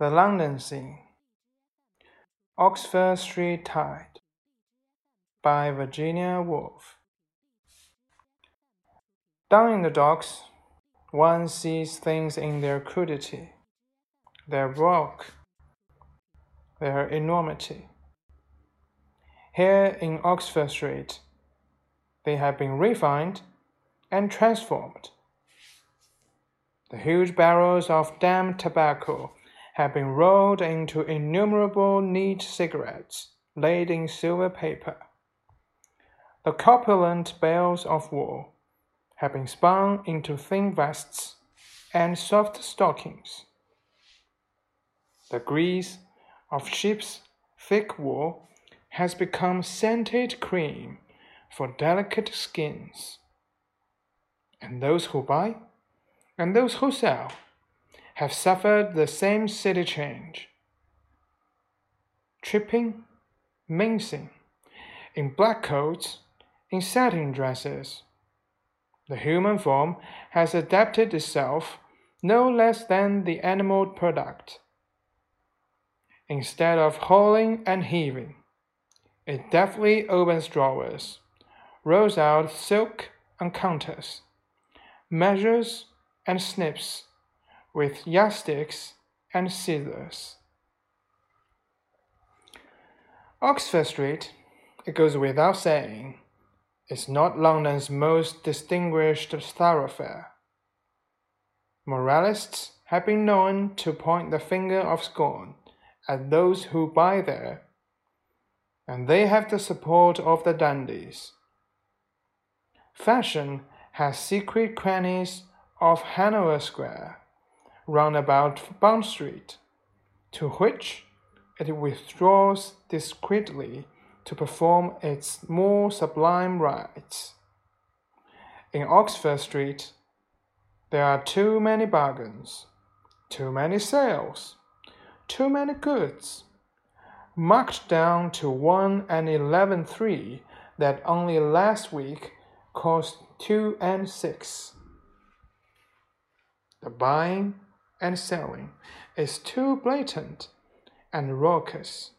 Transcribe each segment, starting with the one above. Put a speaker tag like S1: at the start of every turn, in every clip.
S1: The London Scene Oxford Street Tide by Virginia Woolf Down in the docks, one sees things in their crudity, their bulk, their enormity. Here in Oxford Street, they have been refined and transformed. The huge barrels of damp tobacco have been rolled into innumerable neat cigarettes laid in silver paper. The corpulent bales of wool have been spun into thin vests and soft stockings. The grease of sheep's thick wool has become scented cream for delicate skins. And those who buy and those who sell have suffered the same city change. Tripping, mincing, in black coats, in satin dresses. The human form has adapted itself no less than the animal product. Instead of hauling and heaving, it deftly opens drawers, rolls out silk on counters, measures and snips with yardsticks and scissors. Oxford Street, it goes without saying, is not London's most distinguished thoroughfare. Moralists have been known to point the finger of scorn at those who buy there, and they have the support of the dandies. Fashion has secret crannies of Hanover Square round about Bond Street, to which it withdraws discreetly to perform its more sublime rites. In Oxford Street, there are too many bargains, too many sales, too many goods, marked down to one and eleven three that only last week cost two and six. The buying and selling is too blatant and raucous.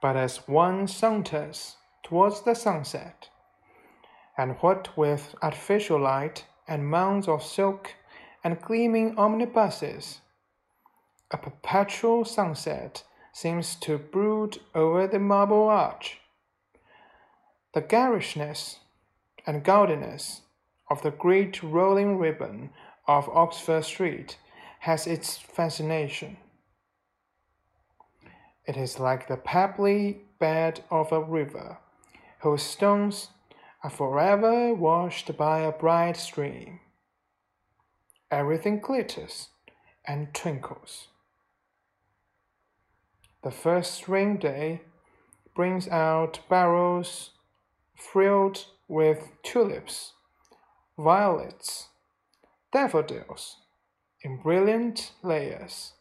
S1: But as one saunters towards the sunset, and what with artificial light and mounds of silk and gleaming omnibuses, a perpetual sunset seems to brood over the marble arch. The garishness and gaudiness of the great rolling ribbon of Oxford Street has its fascination. It is like the pebbly bed of a river, whose stones are forever washed by a bright stream. Everything glitters and twinkles. The first spring day brings out barrels filled with tulips, violets, daffodils in brilliant layers.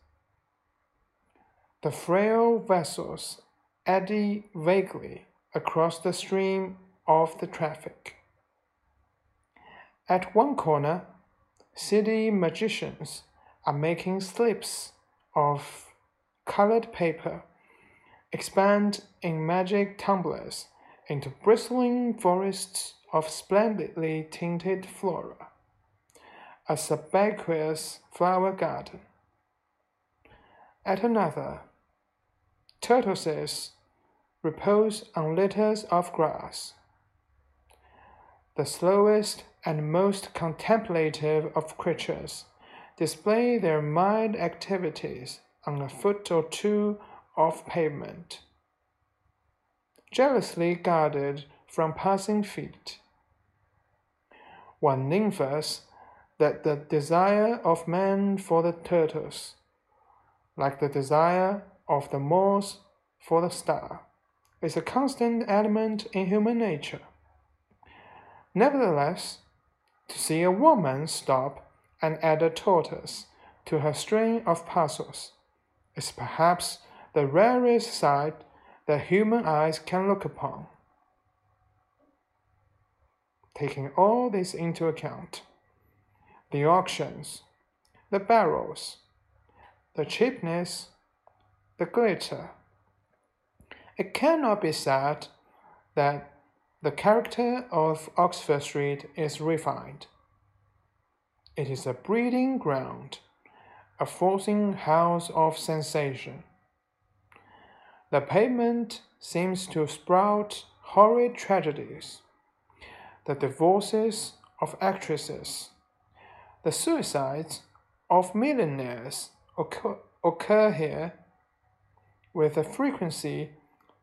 S1: The frail vessels eddy vaguely across the stream of the traffic. At one corner, city magicians are making slips of colored paper expand in magic tumblers into bristling forests of splendidly tinted flora a subaqueous flower garden. At another, tortoises repose on litters of grass. The slowest and most contemplative of creatures display their mind activities on a foot or two of pavement, jealously guarded from passing feet. One nymphus that the desire of man for the turtles, like the desire of the moth for the star, is a constant element in human nature. Nevertheless, to see a woman stop and add a tortoise to her string of puzzles is perhaps the rarest sight that human eyes can look upon. Taking all this into account, the auctions, the barrels, the cheapness, the glitter. It cannot be said that the character of Oxford Street is refined. It is a breeding ground, a forcing house of sensation. The pavement seems to sprout horrid tragedies. The divorces of actresses, the suicides of millionaires occur, occur here with a frequency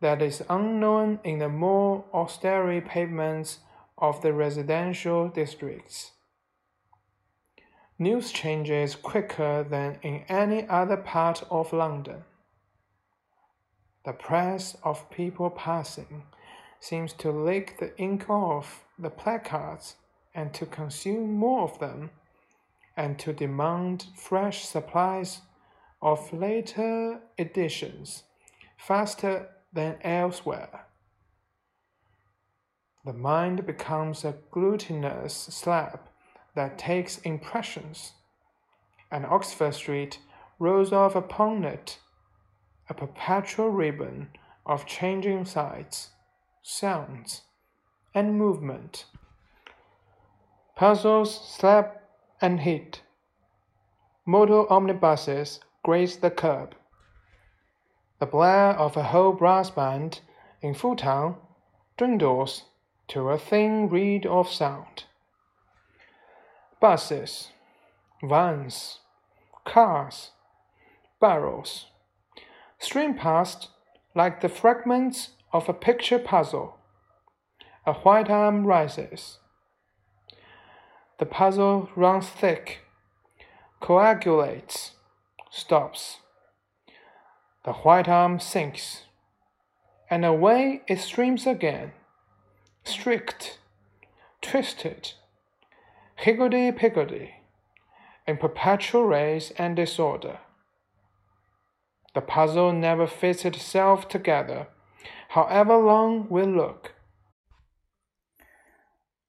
S1: that is unknown in the more austere pavements of the residential districts. News changes quicker than in any other part of London. The press of people passing seems to lick the ink off the placards and to consume more of them, and to demand fresh supplies of later editions faster than elsewhere. The mind becomes a glutinous slab that takes impressions, and Oxford Street rolls off upon it a perpetual ribbon of changing sights, sounds, and movement. Puzzles slap and hit. Motor omnibuses graze the curb. The blare of a whole brass band in full town dwindles to a thin reed of sound. Buses, vans, cars, barrels stream past like the fragments of a picture puzzle. A white arm rises. The puzzle runs thick, coagulates, stops. The white arm sinks, and away it streams again, strict, twisted, higgledy-piggledy, in perpetual race and disorder. The puzzle never fits itself together, however long we look.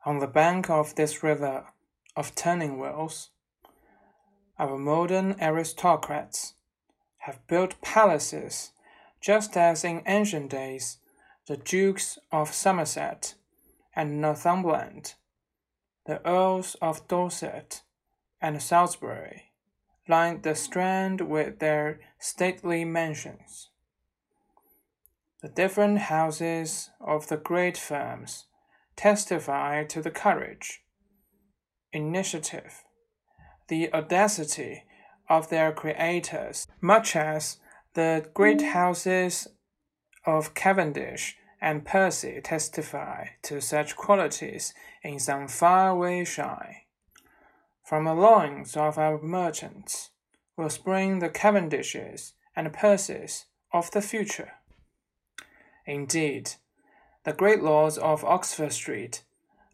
S1: On the bank of this river of turning wheels, our modern aristocrats have built palaces just as in ancient days the Dukes of Somerset and Northumberland, the Earls of Dorset and Salisbury, lined the Strand with their stately mansions. The different houses of the great firms testify to the courage, initiative, the audacity of their creators, much as the great mm. houses of Cavendish and Percy testify to such qualities in some faraway shine. From the loins of our merchants will spring the Cavendishes and Percys of the future. Indeed, the great lords of Oxford Street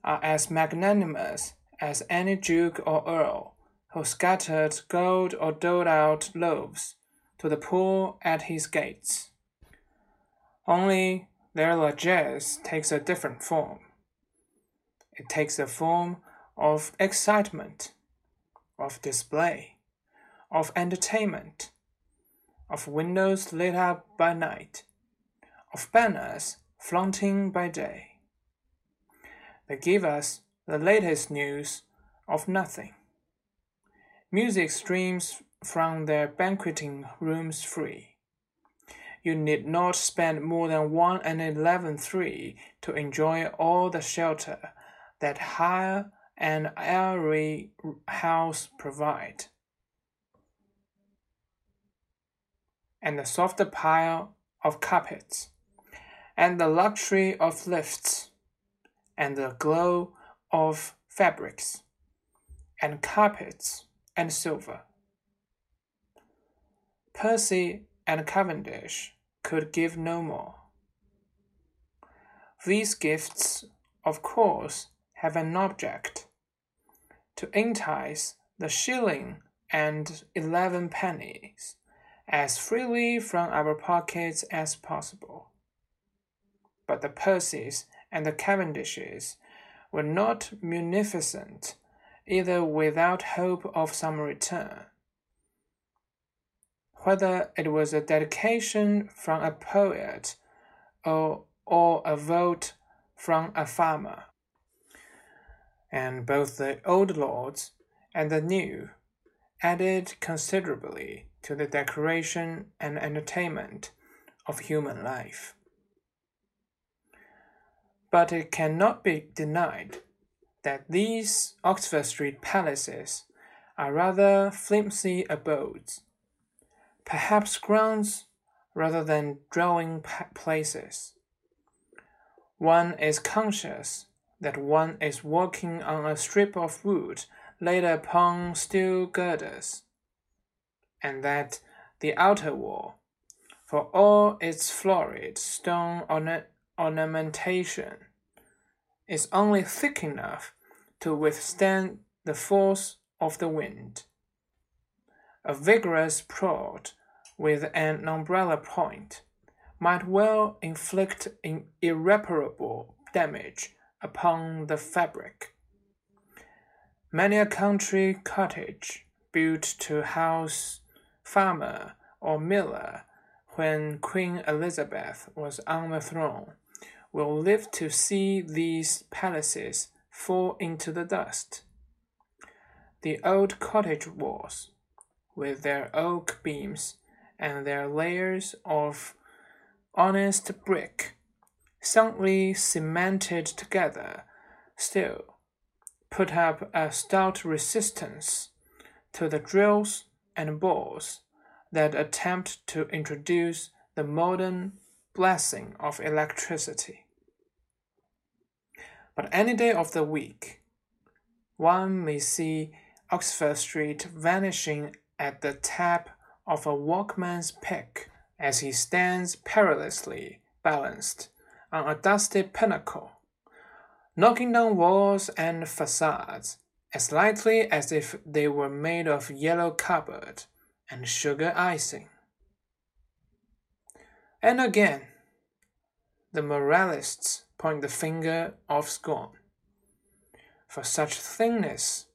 S1: are as magnanimous as any duke or earl who scattered gold or doled out loaves to the poor at his gates. Only their largesse takes a different form. It takes the form of excitement, of display, of entertainment, of windows lit up by night, of banners flaunting by day. They give us the latest news of nothing. Music streams from their banqueting rooms free. You need not spend more than one and eleven three to enjoy all the shelter that high and airy house provide. And the softer pile of carpets, and the luxury of lifts, and the glow of fabrics, and carpets and silver. Percy and Cavendish could give no more. These gifts, of course, have an object to entice the shilling and eleven pennies as freely from our pockets as possible. But the Percys and the Cavendishes were not munificent either without hope of some return. whether it was a dedication from a poet or, or a vote from a farmer. And both the old lords and the new added considerably to the decoration and entertainment of human life. But it cannot be denied that these Oxford Street palaces are rather flimsy abodes, perhaps grounds rather than dwelling places. One is conscious that one is walking on a strip of wood laid upon steel girders, and that the outer wall, for all its florid stone ornamentation, is only thick enough to withstand the force of the wind. A vigorous prod with an umbrella point might well inflict irreparable damage upon the fabric. Many a country cottage built to house farmer or miller when Queen Elizabeth was on the throne will live to see these palaces fall into the dust. The old cottage walls, with their oak beams and their layers of honest brick, soundly cemented together, still put up a stout resistance to the drills and balls that attempt to introduce the modern blessing of electricity. But any day of the week, one may see Oxford Street vanishing at the tap of a workman's pick as he stands perilously balanced on a dusty pinnacle, knocking down walls and facades as lightly as if they were made of yellow cardboard and sugar icing. And again, the moralists point the finger of scorn. For such thinness,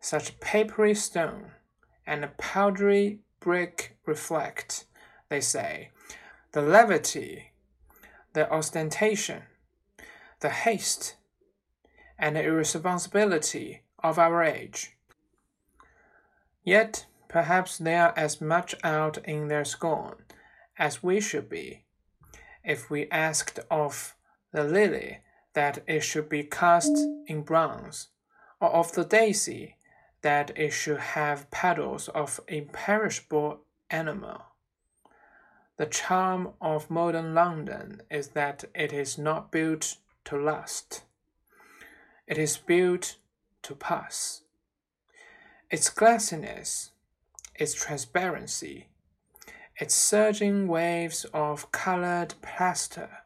S1: such papery stone, and powdery brick reflect, they say, the levity, the ostentation, the haste, and the irresponsibility of our age. Yet perhaps they are as much out in their scorn as we should be if we asked of the lily that it should be cast in bronze, or of the daisy that it should have petals of imperishable enamel. The charm of modern London is that it is not built to last. It is built to pass. Its glassiness, its transparency, its surging waves of colored plaster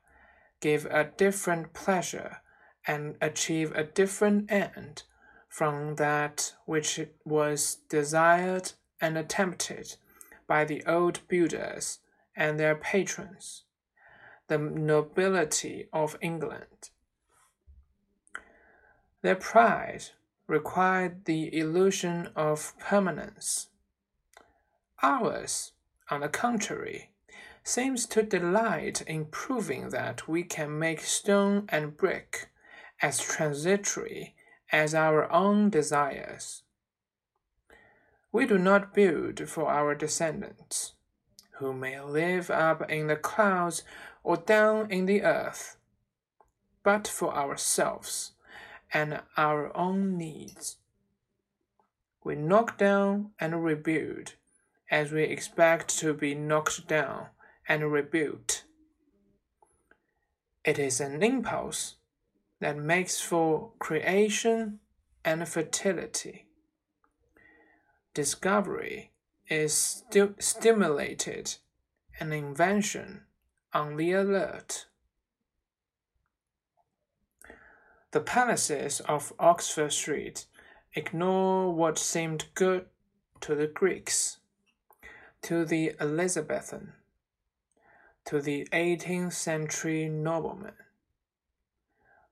S1: give a different pleasure and achieve a different end from that which was desired and attempted by the old builders and their patrons, the nobility of England. Their pride required the illusion of permanence. Ours, on the contrary, seems to delight in proving that we can make stone and brick as transitory as our own desires. We do not build for our descendants, who may live up in the clouds or down in the earth, but for ourselves and our own needs. We knock down and rebuild as we expect to be knocked down and rebuilt. It is an impulse that makes for creation and fertility. Discovery is stu stimulated and invention on the alert. The palaces of Oxford Street ignore what seemed good to the Greeks, to the Elizabethan, to the 18th century noblemen.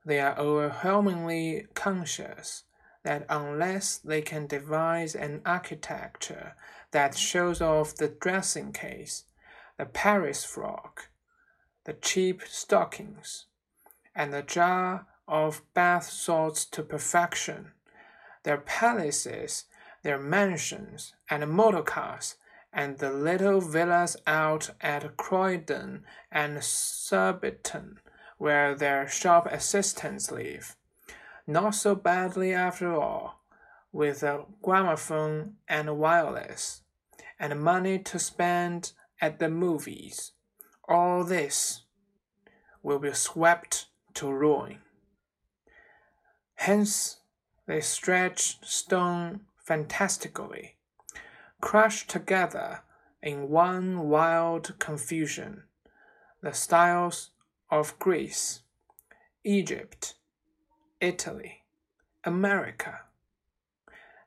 S1: They are overwhelmingly conscious that unless they can devise an architecture that shows off the dressing case, the Paris frock, the cheap stockings, and the jar of bath salts to perfection, their palaces, their mansions, and motor cars, and the little villas out at Croydon and Surbiton, where their shop assistants live. Not so badly after all, with a gramophone and a wireless, and money to spend at the movies. All this will be swept to ruin. Hence, they stretch stone fantastically, crushed together in one wild confusion, the styles of Greece, Egypt, Italy, America,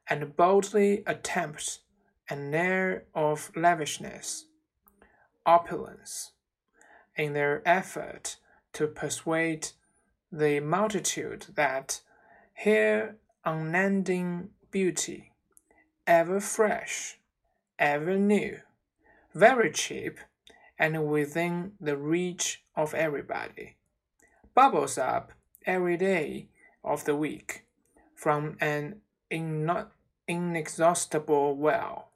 S1: and boldly attempt an air of lavishness, opulence, in their effort to persuade the multitude that here unending beauty, ever fresh, ever new, very cheap, and within the reach of everybody, bubbles up every day of the week from an inexhaustible well.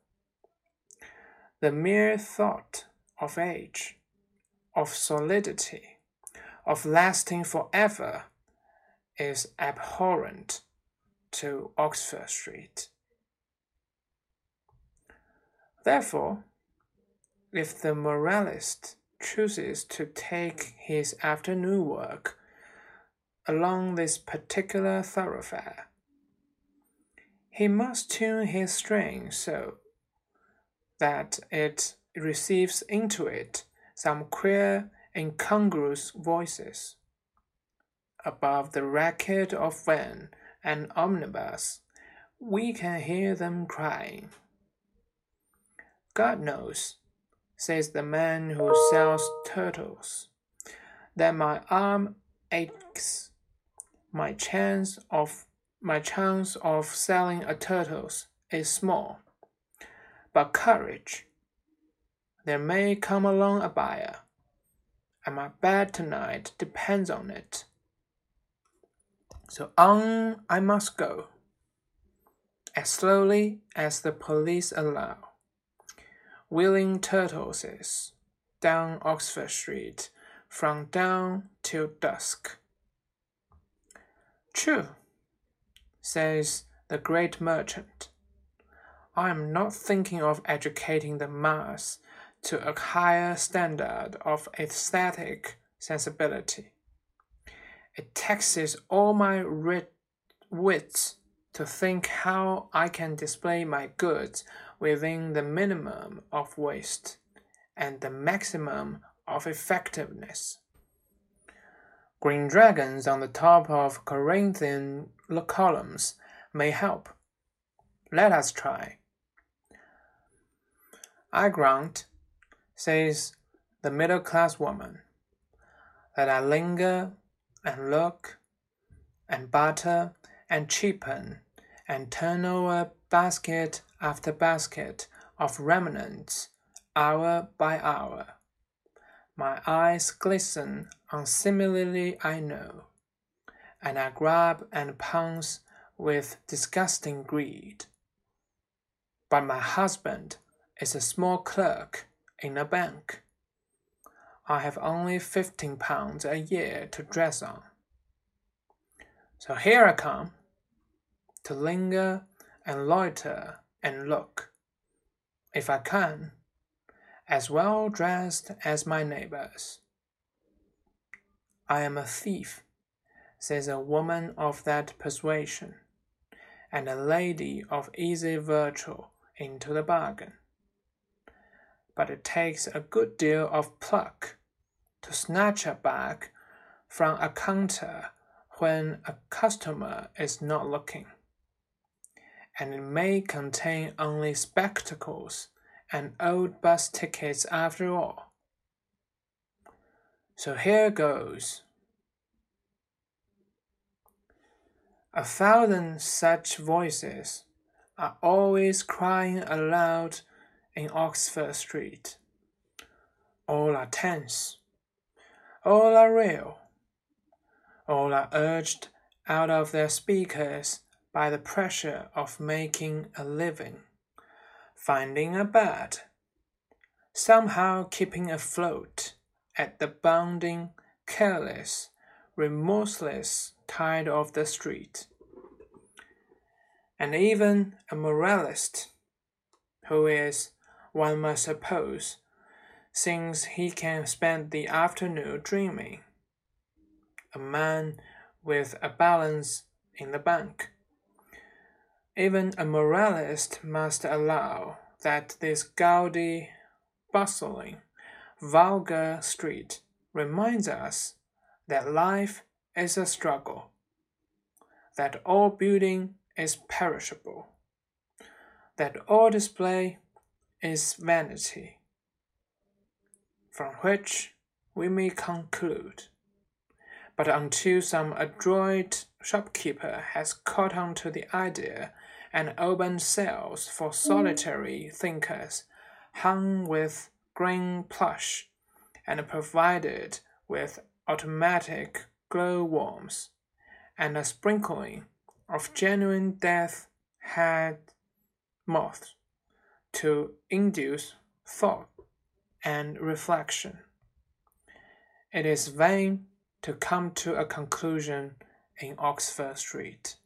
S1: The mere thought of age, of solidity, of lasting forever is abhorrent to Oxford Street. Therefore, if the moralist chooses to take his afternoon work along this particular thoroughfare, he must tune his string so that it receives into it some queer, incongruous voices. Above the racket of van and omnibus, we can hear them crying. God knows, says the man who sells turtles, that my arm aches. My chance of my chance of selling a turtles is small. But courage. There may come along a buyer, and my bed tonight depends on it. So on I must go, as slowly as the police allow, wheeling turtles down Oxford Street from dawn till dusk. True, says the great merchant. I am not thinking of educating the mass to a higher standard of aesthetic sensibility. It taxes all my wits to think how I can display my goods within the minimum of waste and the maximum of effectiveness. Green dragons on the top of Corinthian columns may help. Let us try. I grant, says the middle class woman, that I linger and look and butter and cheapen and turn over basket after basket of remnants hour by hour. My eyes glisten unsimilarly, I know, and I grab and pounce with disgusting greed. But my husband is a small clerk in a bank. I have only fifteen pounds a year to dress on. So here I come to linger and loiter and look, if I can, as well dressed as my neighbors. I am a thief, says a woman of that persuasion, and a lady of easy virtue into the bargain but it takes a good deal of pluck to snatch a bag from a counter when a customer is not looking. And it may contain only spectacles and old bus tickets after all. So here goes. A thousand such voices are always crying aloud in Oxford Street. All are tense, all are real, all are urged out of their speakers by the pressure of making a living, finding a bed, somehow keeping afloat at the bounding, careless, remorseless tide of the street. And even a moralist, who is, one must suppose, thinks he can spend the afternoon dreaming. A man with a balance in the bank. Even a moralist must allow that this gaudy, bustling, vulgar street reminds us that life is a struggle, that all building is perishable, that all display is vanity, from which we may conclude. But until some adroit shopkeeper has caught on to the idea and opened cells for solitary thinkers hung with green plush and provided with automatic glow worms and a sprinkling of genuine death head moths to induce thought and reflection. It is vain to come to a conclusion in Oxford Street.